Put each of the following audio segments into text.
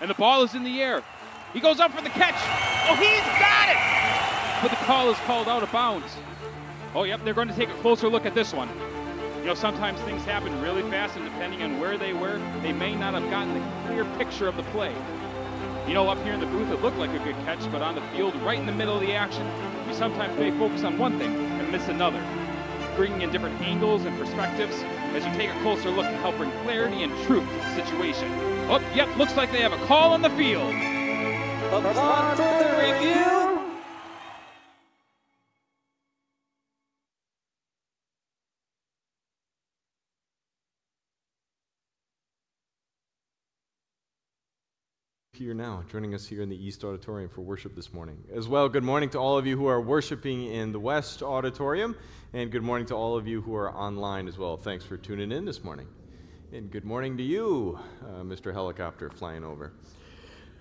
And the ball is in the air. He goes up for the catch. Oh, he's got it! But the call is called out of bounds. Oh, yep, they're going to take a closer look at this one. You know, sometimes things happen really fast, and depending on where they were, they may not have gotten the clear picture of the play. You know, up here in the booth, it looked like a good catch, but on the field, right in the middle of the action, we sometimes may focus on one thing and miss another. Bringing in different angles and perspectives as you take a closer look can help bring clarity and truth to the situation. Oh, yep, looks like they have a call on the field. Review, here now, joining us here in the East Auditorium for worship this morning. As well, good morning to all of you who are worshiping in the West Auditorium, and good morning to all of you who are online as well. Thanks for tuning in this morning. And good morning to you, uh, Mr. Helicopter flying over.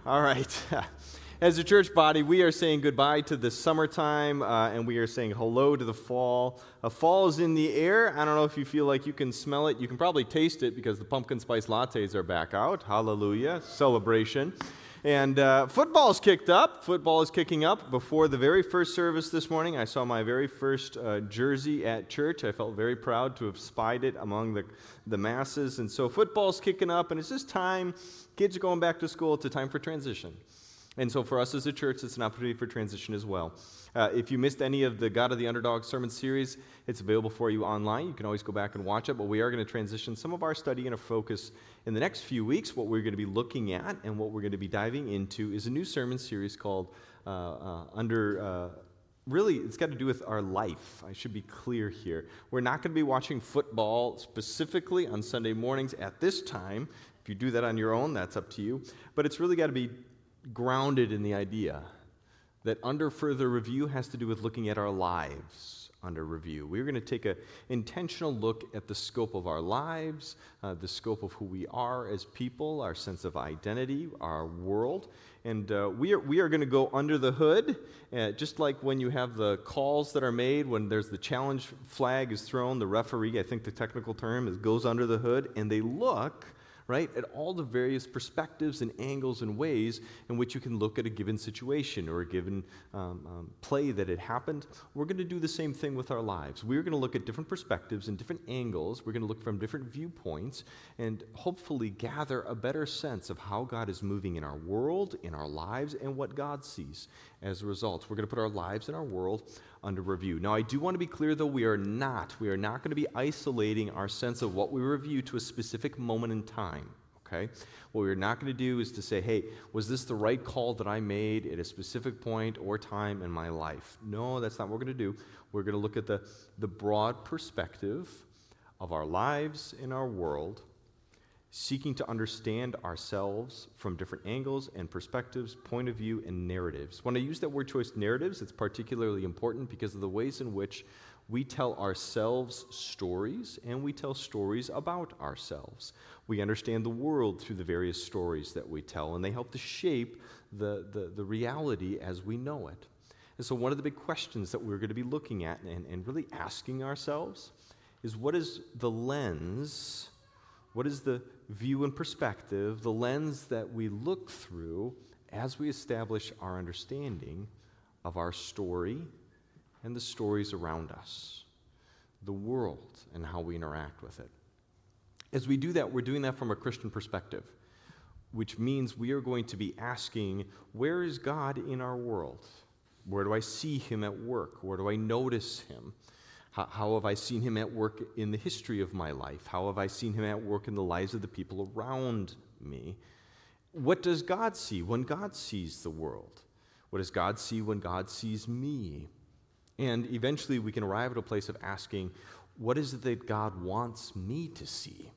All right. As a church body, we are saying goodbye to the summertime uh, and we are saying hello to the fall. A fall is in the air. I don't know if you feel like you can smell it. You can probably taste it because the pumpkin spice lattes are back out. Hallelujah. Celebration. And uh, football's kicked up. Football is kicking up. Before the very first service this morning, I saw my very first uh, jersey at church. I felt very proud to have spied it among the, the masses. And so football's kicking up, and it's just time. Kids are going back to school. It's a time for transition. And so for us as a church, it's an opportunity for transition as well. Uh, if you missed any of the God of the Underdog sermon series, it's available for you online. You can always go back and watch it. But we are going to transition some of our study and a focus in the next few weeks. What we're going to be looking at and what we're going to be diving into is a new sermon series called uh, uh, Under. Uh, really, it's got to do with our life. I should be clear here. We're not going to be watching football specifically on Sunday mornings at this time. If you do that on your own, that's up to you. But it's really got to be grounded in the idea that under further review has to do with looking at our lives under review. We're going to take an intentional look at the scope of our lives, uh, the scope of who we are as people, our sense of identity, our world. And uh, we, are, we are going to go under the hood, uh, just like when you have the calls that are made, when there's the challenge flag is thrown, the referee, I think the technical term is goes under the hood, and they look right? At all the various perspectives and angles and ways in which you can look at a given situation or a given um, um, play that had happened. We're going to do the same thing with our lives. We're going to look at different perspectives and different angles. We're going to look from different viewpoints and hopefully gather a better sense of how God is moving in our world, in our lives, and what God sees as a result. We're going to put our lives and our world under review. Now, I do want to be clear, though, we are not. We are not going to be isolating our sense of what we review to a specific moment in time. Okay? What we're not going to do is to say, hey, was this the right call that I made at a specific point or time in my life? No, that's not what we're going to do. We're going to look at the, the broad perspective of our lives in our world seeking to understand ourselves from different angles and perspectives, point of view, and narratives. When I use that word choice, narratives, it's particularly important because of the ways in which we tell ourselves stories and we tell stories about ourselves. We understand the world through the various stories that we tell, and they help to shape the, the, the reality as we know it. And so, one of the big questions that we're going to be looking at and, and really asking ourselves is what is the lens? What is the view and perspective, the lens that we look through as we establish our understanding of our story and the stories around us, the world, and how we interact with it. As we do that, we're doing that from a Christian perspective, which means we are going to be asking, where is God in our world? Where do I see him at work? Where do I notice him? How, how, have I seen him at work in the history of my life? How have I seen him at work in the lives of the people around me? What does God see when God sees the world? What does God see when God sees me? And eventually we can arrive at a place of asking, what is it that God wants me to see?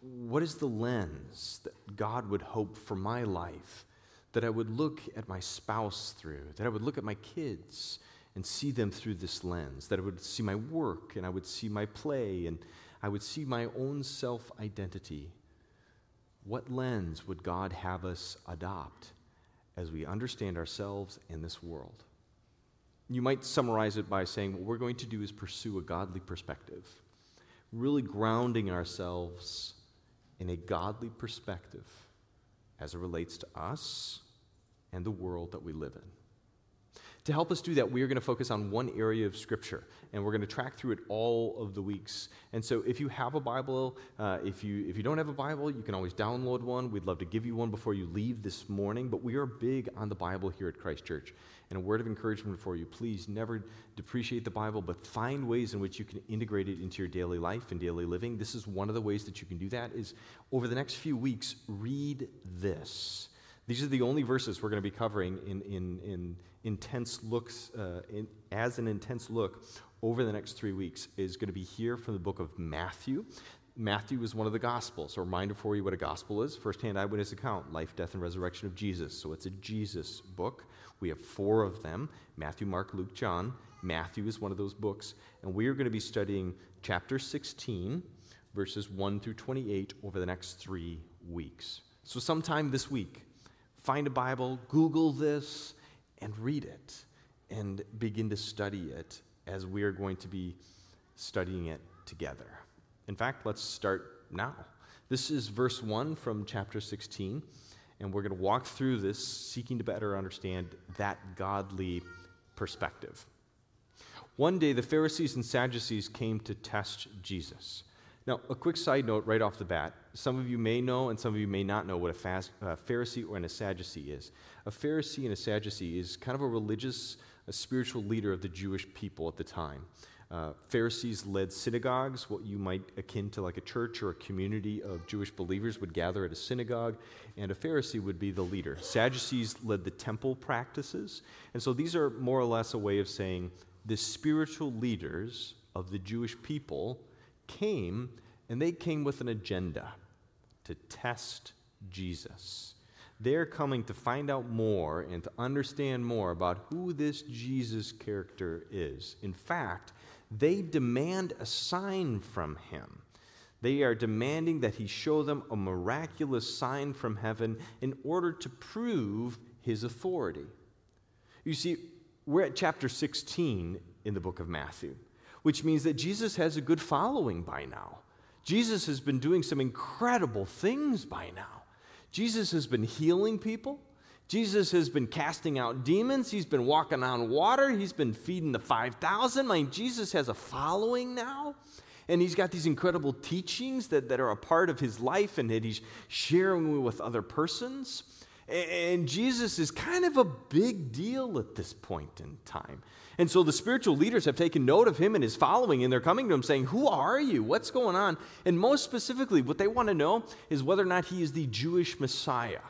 What is the lens that God would hope for my life? That I would look at my spouse through, that I would look at my kids and see them through this lens, that I would see my work and I would see my play and I would see my own self identity. What lens would God have us adopt as we understand ourselves in this world? You might summarize it by saying what we're going to do is pursue a godly perspective, really grounding ourselves in a godly perspective as it relates to us and the world that we live in. To help us do that, we are going to focus on one area of Scripture, and we're going to track through it all of the weeks. And so, if you have a Bible, uh, if you if you don't have a Bible, you can always download one. We'd love to give you one before you leave this morning. But we are big on the Bible here at Christ Church. And a word of encouragement for you: please never depreciate the Bible, but find ways in which you can integrate it into your daily life and daily living. This is one of the ways that you can do that. Is over the next few weeks, read this. These are the only verses we're going to be covering in, in, in intense looks, uh, in, as an intense look over the next three weeks, is going to be here from the book of Matthew. Matthew is one of the Gospels. A reminder for you what a Gospel is first hand eyewitness account, life, death, and resurrection of Jesus. So it's a Jesus book. We have four of them Matthew, Mark, Luke, John. Matthew is one of those books. And we are going to be studying chapter 16, verses 1 through 28 over the next three weeks. So, sometime this week, find a Bible, Google this, and read it and begin to study it as we are going to be studying it together. In fact, let's start now. This is verse 1 from chapter 16, and we're going to walk through this seeking to better understand that godly perspective. One day, the Pharisees and Sadducees came to test Jesus. Now, a quick side note right off the bat. Some of you may know, and some of you may not know what a fast, uh, Pharisee or a Sadducee is. A Pharisee and a Sadducee is kind of a religious, a spiritual leader of the Jewish people at the time. Uh, Pharisees led synagogues, what you might akin to like a church or a community of Jewish believers would gather at a synagogue, and a Pharisee would be the leader. Sadducees led the temple practices, and so these are more or less a way of saying the spiritual leaders of the Jewish people came, and they came with an agenda to test Jesus. They're coming to find out more and to understand more about who this Jesus character is. In fact, they demand a sign from him. They are demanding that he show them a miraculous sign from heaven in order to prove his authority. You see, we're at chapter 16 in the book of Matthew which means that Jesus has a good following by now. Jesus has been doing some incredible things by now. Jesus has been healing people. Jesus has been casting out demons. He's been walking on water. He's been feeding the 5,000. I mean, Jesus has a following now. And he's got these incredible teachings that, that are a part of his life and that he's sharing with other persons. And Jesus is kind of a big deal at this point in time. And so the spiritual leaders have taken note of him and his following, and they're coming to him saying, Who are you? What's going on? And most specifically, what they want to know is whether or not he is the Jewish Messiah.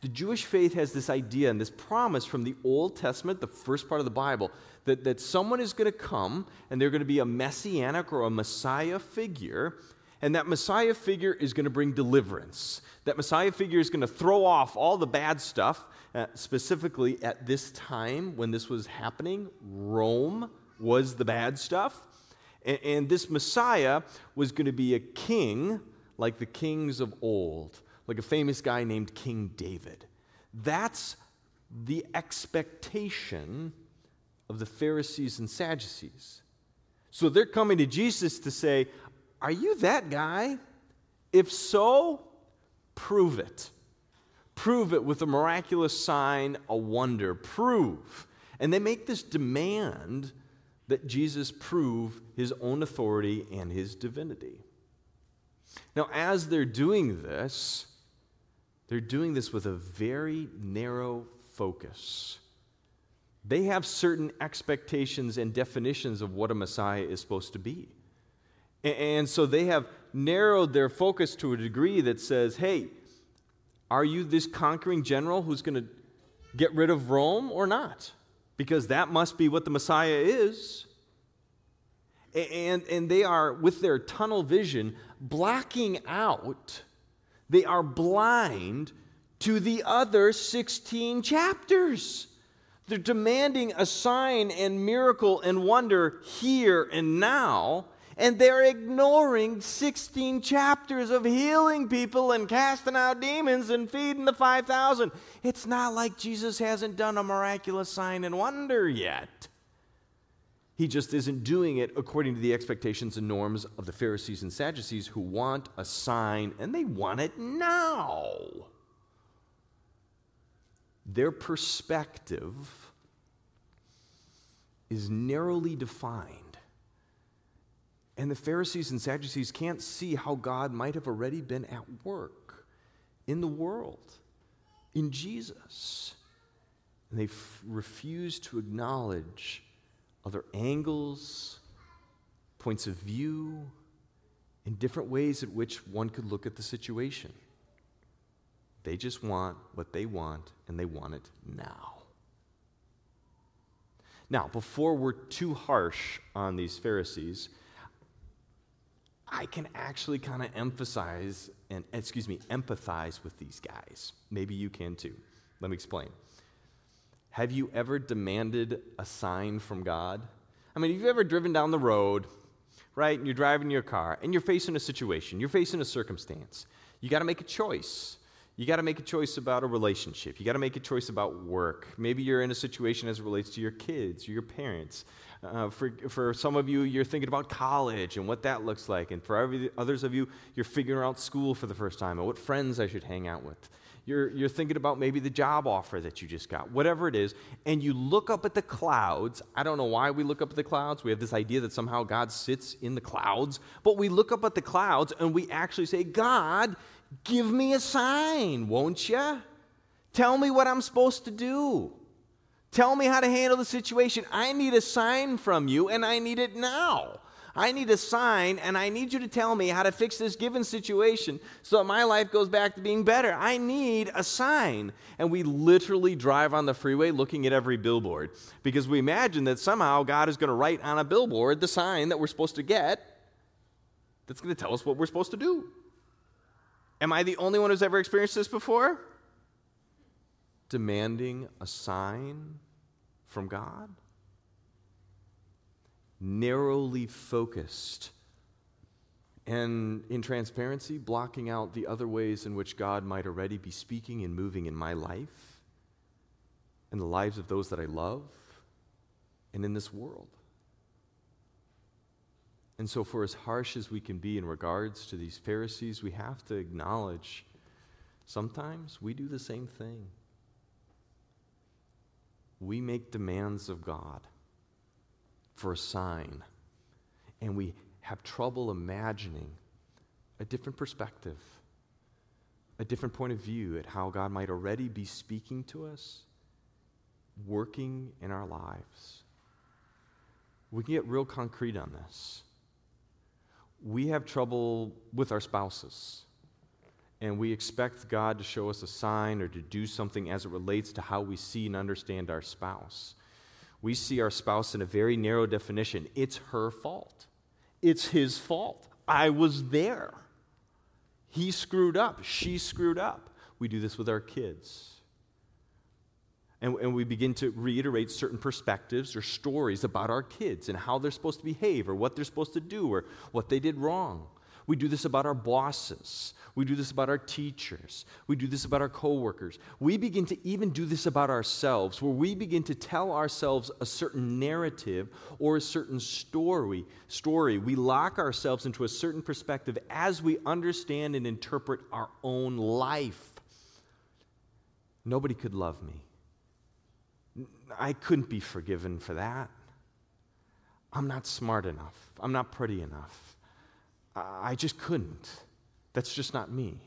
The Jewish faith has this idea and this promise from the Old Testament, the first part of the Bible, that, that someone is going to come and they're going to be a messianic or a Messiah figure, and that Messiah figure is going to bring deliverance. That Messiah figure is going to throw off all the bad stuff uh, specifically, at this time when this was happening, Rome was the bad stuff. And, and this Messiah was going to be a king like the kings of old, like a famous guy named King David. That's the expectation of the Pharisees and Sadducees. So they're coming to Jesus to say, Are you that guy? If so, prove it. Prove it with a miraculous sign, a wonder. Prove. And they make this demand that Jesus prove his own authority and his divinity. Now, as they're doing this, they're doing this with a very narrow focus. They have certain expectations and definitions of what a Messiah is supposed to be. And so they have narrowed their focus to a degree that says, hey, are you this conquering general who's going to get rid of Rome or not? Because that must be what the Messiah is. And, and they are, with their tunnel vision, blocking out, they are blind to the other 16 chapters. They're demanding a sign and miracle and wonder here and now and they're ignoring 16 chapters of healing people and casting out demons and feeding the 5,000. It's not like Jesus hasn't done a miraculous sign and wonder yet. He just isn't doing it according to the expectations and norms of the Pharisees and Sadducees who want a sign and they want it now. their perspective is narrowly defined. And the Pharisees and Sadducees can't see how God might have already been at work in the world, in Jesus. And they f- refuse to acknowledge other angles, points of view, and different ways at which one could look at the situation. They just want what they want, and they want it now. Now, before we're too harsh on these Pharisees, I can actually kind of emphasize and, excuse me, empathize with these guys. Maybe you can too. Let me explain. Have you ever demanded a sign from God? I mean, have you ever driven down the road, right, and you're driving your car, and you're facing a situation, you're facing a circumstance. You got to make a choice. You got to make a choice about a relationship. You got to make a choice about work. Maybe you're in a situation as it relates to your kids or your parents. Uh, for, for some of you, you're thinking about college and what that looks like. And for every, others of you, you're figuring out school for the first time and what friends I should hang out with. You're, you're thinking about maybe the job offer that you just got, whatever it is. And you look up at the clouds. I don't know why we look up at the clouds. We have this idea that somehow God sits in the clouds. But we look up at the clouds and we actually say, God, Give me a sign, won't you? Tell me what I'm supposed to do. Tell me how to handle the situation. I need a sign from you, and I need it now. I need a sign, and I need you to tell me how to fix this given situation so that my life goes back to being better. I need a sign. And we literally drive on the freeway looking at every billboard because we imagine that somehow God is going to write on a billboard the sign that we're supposed to get that's going to tell us what we're supposed to do. Am I the only one who's ever experienced this before? Demanding a sign from God? Narrowly focused and in transparency, blocking out the other ways in which God might already be speaking and moving in my life, in the lives of those that I love, and in this world. And so, for as harsh as we can be in regards to these Pharisees, we have to acknowledge sometimes we do the same thing. We make demands of God for a sign, and we have trouble imagining a different perspective, a different point of view at how God might already be speaking to us, working in our lives. We can get real concrete on this we have trouble with our spouses. And we expect God to show us a sign or to do something as it relates to how we see and understand our spouse. We see our spouse in a very narrow definition. It's her fault. It's his fault. I was there. He screwed up. She screwed up. We do this with our kids. And, and, we begin to reiterate certain perspectives or stories about our kids and how they're supposed to behave or what they're supposed to do or what they did wrong. We do this about our bosses. We do this about our teachers. We do this about our coworkers. We begin to even do this about ourselves, where we begin to tell ourselves a certain narrative or a certain story. Story. We lock ourselves into a certain perspective as we understand and interpret our own life. Nobody could love me. I couldn't be forgiven for that. I'm not smart enough. I'm not pretty enough. I just couldn't. That's just not me.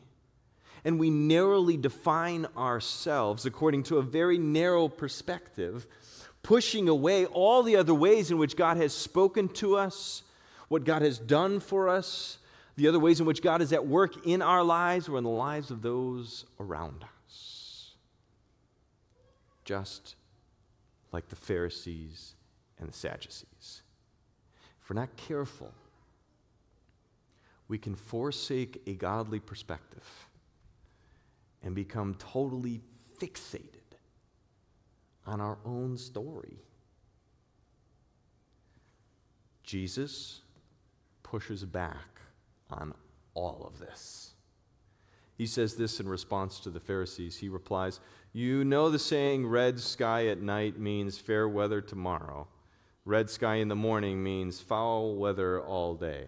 And we narrowly define ourselves according to a very narrow perspective, pushing away all the other ways in which God has spoken to us, what God has done for us, the other ways in which God is at work in our lives or in the lives of those around us. Just like the Pharisees and the Sadducees. If we're not careful, we can forsake a godly perspective and become totally fixated on our own story. Jesus pushes back on all of this. He says this in response to the Pharisees. He replies, You know the saying, red sky at night means fair weather tomorrow. Red sky in the morning means foul weather all day.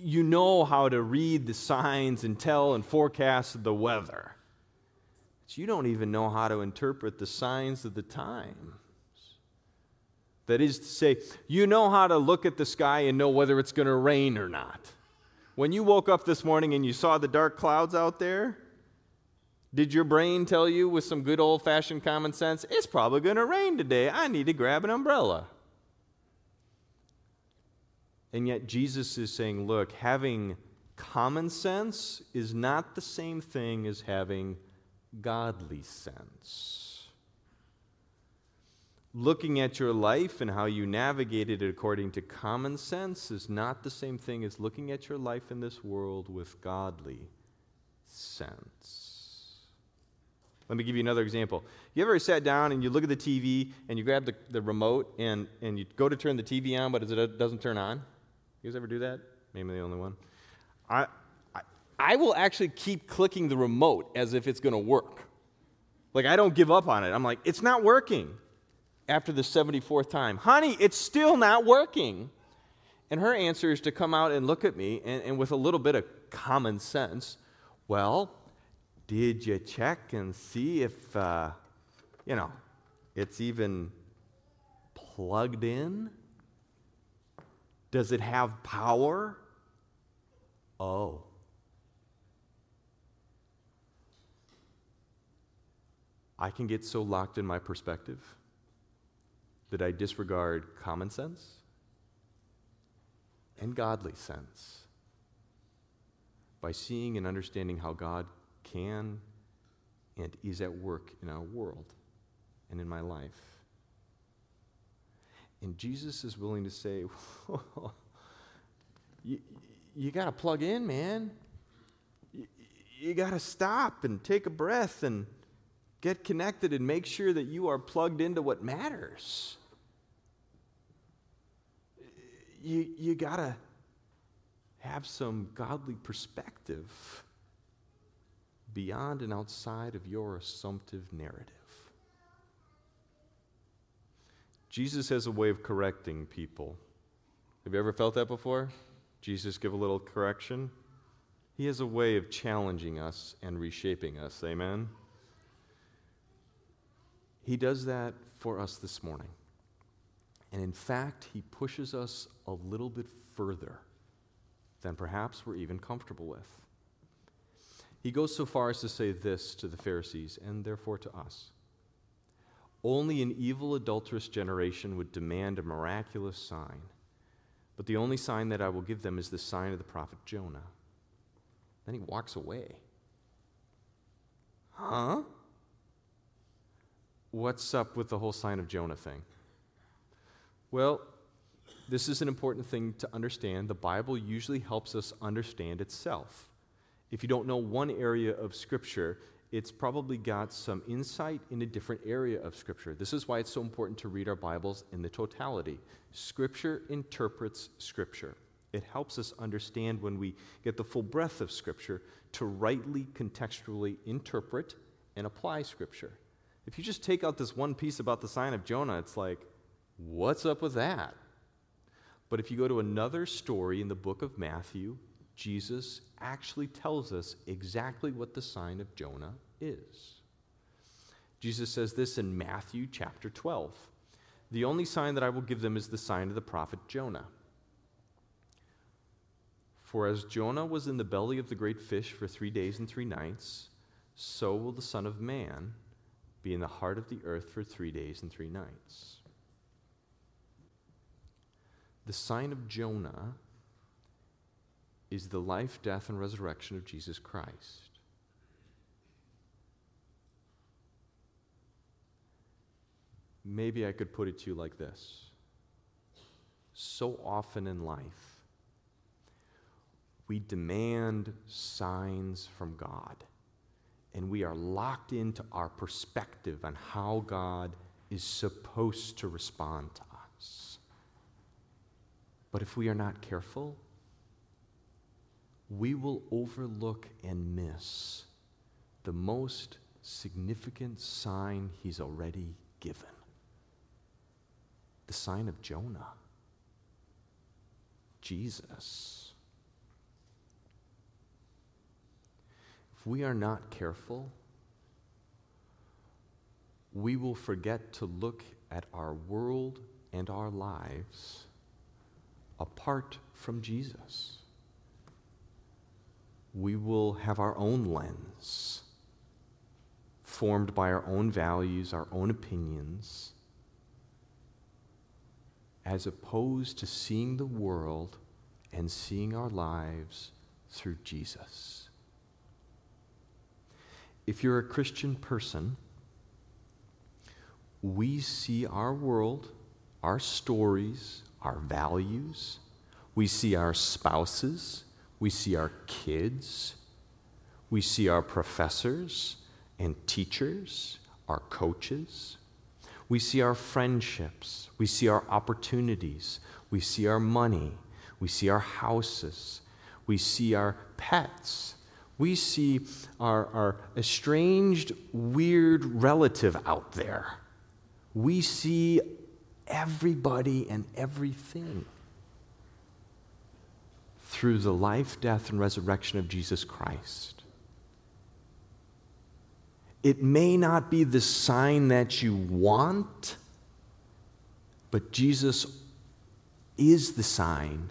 You know how to read the signs and tell and forecast the weather. But you don't even know how to interpret the signs of the times. That is to say, you know how to look at the sky and know whether it's going to rain or not. When you woke up this morning and you saw the dark clouds out there, did your brain tell you with some good old fashioned common sense, it's probably going to rain today. I need to grab an umbrella? And yet, Jesus is saying, look, having common sense is not the same thing as having godly sense. Looking at your life and how you navigated it according to common sense is not the same thing as looking at your life in this world with godly sense. Let me give you another example. You ever sat down and you look at the TV and you grab the, the remote and, and you go to turn the TV on, but it doesn't turn on? You guys ever do that? Maybe the only one. I, I, I will actually keep clicking the remote as if it's going to work. Like, I don't give up on it. I'm like, it's not working. After the 74th time, honey, it's still not working. And her answer is to come out and look at me and, and with a little bit of common sense, well, did you check and see if, uh, you know, it's even plugged in? Does it have power? Oh. I can get so locked in my perspective that I disregard common sense and godly sense by seeing and understanding how God can and is at work in our world and in my life. And Jesus is willing to say, you, you got to plug in, man. You, you got to stop and take a breath and get connected and make sure that you are plugged into what matters. You, you got to have some godly perspective beyond and outside of your assumptive narrative. Jesus has a way of correcting people. Have you ever felt that before? Jesus give a little correction? He has a way of challenging us and reshaping us. Amen? He does that for us this morning. And in fact, he pushes us a little bit further than perhaps we're even comfortable with. He goes so far as to say this to the Pharisees and therefore to us Only an evil, adulterous generation would demand a miraculous sign, but the only sign that I will give them is the sign of the prophet Jonah. Then he walks away. Huh? What's up with the whole sign of Jonah thing? Well, this is an important thing to understand. The Bible usually helps us understand itself. If you don't know one area of Scripture, it's probably got some insight in a different area of Scripture. This is why it's so important to read our Bibles in the totality. Scripture interprets Scripture. It helps us understand when we get the full breadth of Scripture to rightly contextually interpret and apply Scripture. If you just take out this one piece about the sign of Jonah, it's like, what's up with that? But if you go to another story in the book of Matthew, Jesus actually tells us exactly what the sign of Jonah is. Jesus says this in Matthew chapter 12. The only sign that I will give them is the sign of the prophet Jonah. For as Jonah was in the belly of the great fish for three days and three nights, so will the Son of Man be in the heart of the earth for three days and three nights. The sign of Jonah is the life, death, and resurrection of Jesus Christ. Maybe I could put it to you like this. So often in life, we demand signs from God, and we are locked into our perspective on how God is supposed to respond to us. But if we are not careful, we will overlook and miss the most significant sign he's already given the sign of Jonah, Jesus. If we are not careful, we will forget to look at our world and our lives apart from Jesus. We will have our own lens, formed by our own values, our own opinions, as opposed to seeing the world and seeing our lives through Jesus. If you're a Christian person, we see our world, our stories, our values, we see our spouses, we see our kids, we see our professors and teachers, our coaches. We see our friendships, we see our opportunities, we see our money, we see our houses, we see our pets, we see our, our estranged, weird relative out there. We see everybody and everything through the life, death, and resurrection of Jesus Christ. It may not be the sign that you want, but Jesus is the sign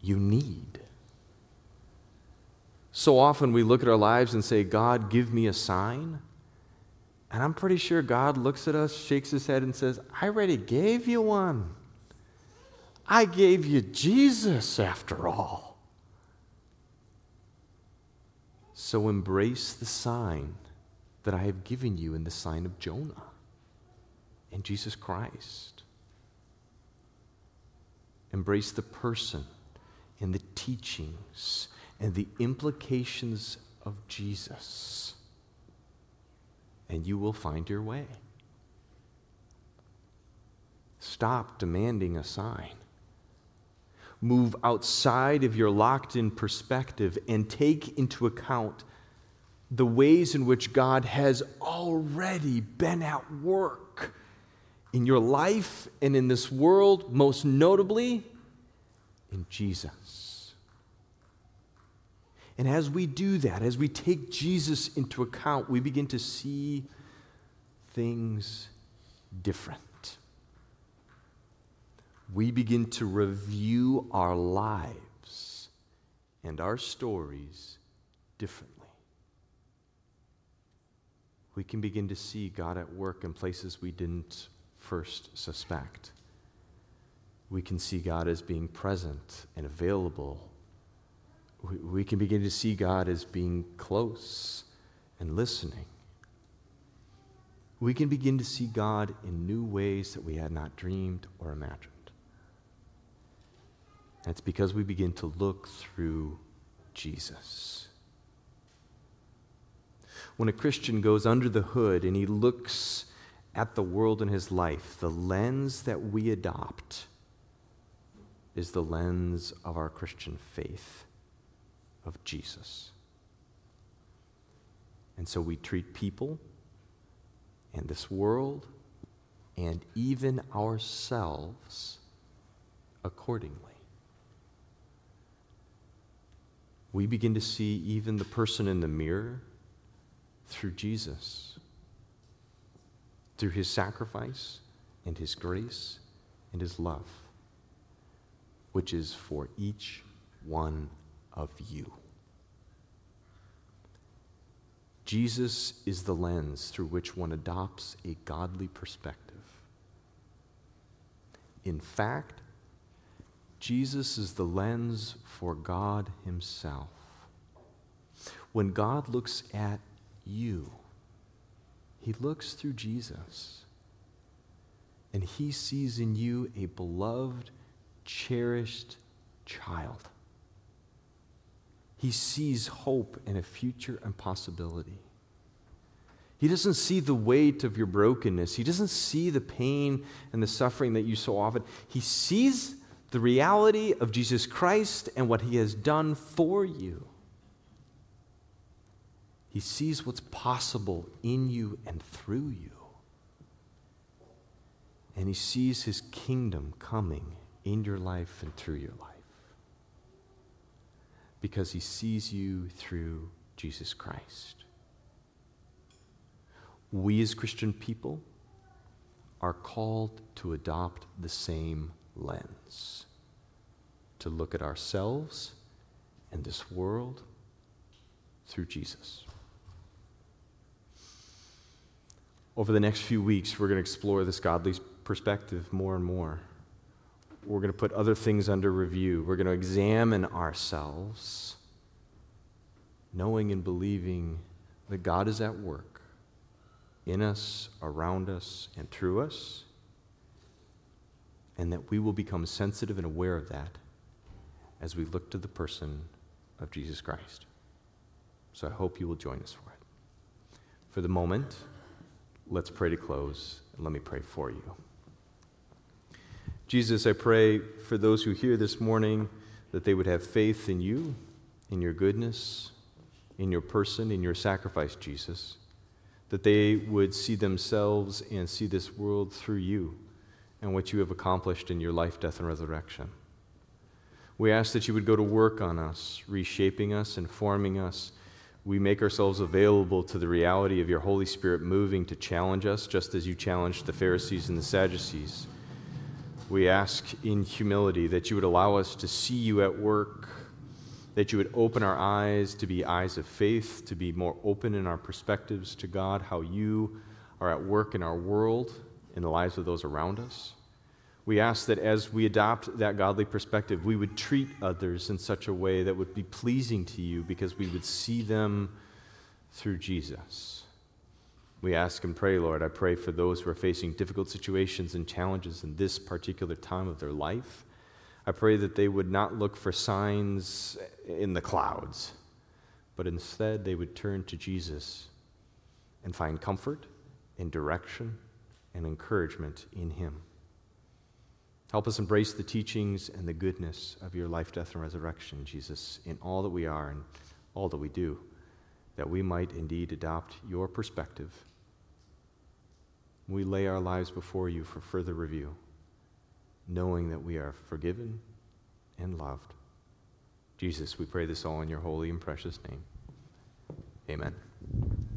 you need. So often we look at our lives and say, God, give me a sign. And I'm pretty sure God looks at us, shakes his head, and says, I already gave you one. I gave you Jesus after all. So embrace the sign that I have given you in the sign of Jonah and Jesus Christ. Embrace the person and the teachings and the implications of Jesus, and you will find your way. Stop demanding a sign. Move outside of your locked in perspective and take into account the ways in which God has already been at work in your life and in this world, most notably in Jesus. And as we do that, as we take Jesus into account, we begin to see things different. We begin to review our lives and our stories differently we can begin to see God at work in places we didn't first suspect. We can see God as being present and available. We, can begin to see God as being close and listening. We can begin to see God in new ways that we had not dreamed or imagined. That's because we begin to look through Jesus when a Christian goes under the hood and he looks at the world in his life, the lens that we adopt is the lens of our Christian faith, of Jesus. And so we treat people and this world and even ourselves accordingly. We begin to see even the person in the mirror through Jesus, through his sacrifice and his grace and his love, which is for each one of you. Jesus is the lens through which one adopts a godly perspective. In fact, Jesus is the lens for God Himself. When God looks at you. He looks through Jesus and he sees in you a beloved, cherished child. He sees hope and a future and possibility. He doesn't see the weight of your brokenness. He doesn't see the pain and the suffering that you so often. He sees the reality of Jesus Christ and what he has done for you. He sees what's possible in you and through you. And he sees his kingdom coming in your life and through your life. Because he sees you through Jesus Christ. we as Christian people are called to adopt the same lens, to look at ourselves and this world through Jesus. Over the next few weeks, we're going to explore this godly perspective more and more. We're going to put other things under review. We're going to examine ourselves, knowing and believing that God is at work in us, around us, and through us, and that we will become sensitive and aware of that as we look to the person of Jesus Christ. So I hope you will join us for it. For the moment, let's pray to close, and let me pray for you. Jesus, I pray for those who hear this morning that they would have faith in you, in your goodness, in your person, in your sacrifice, Jesus, that they would see themselves and see this world through you and what you have accomplished in your life, death, and resurrection. We ask that you would go to work on us, reshaping us informing us we make ourselves available to the reality of your Holy Spirit moving to challenge us, just as you challenged the Pharisees and the Sadducees. We ask in humility that you would allow us to see you at work, that you would open our eyes to be eyes of faith, to be more open in our perspectives to God, how you are at work in our world, in the lives of those around us. We ask that as we adopt that godly perspective, we would treat others in such a way that would be pleasing to you because we would see them through Jesus. We ask and pray, Lord. I pray for those who are facing difficult situations and challenges in this particular time of their life. I pray that they would not look for signs in the clouds, but instead they would turn to Jesus and find comfort and direction and encouragement in Him. Help us embrace the teachings and the goodness of your life, death, and resurrection, Jesus, in all that we are and all that we do, that we might indeed adopt your perspective. We lay our lives before you for further review, knowing that we are forgiven and loved. Jesus, we pray this all in your holy and precious name. Amen.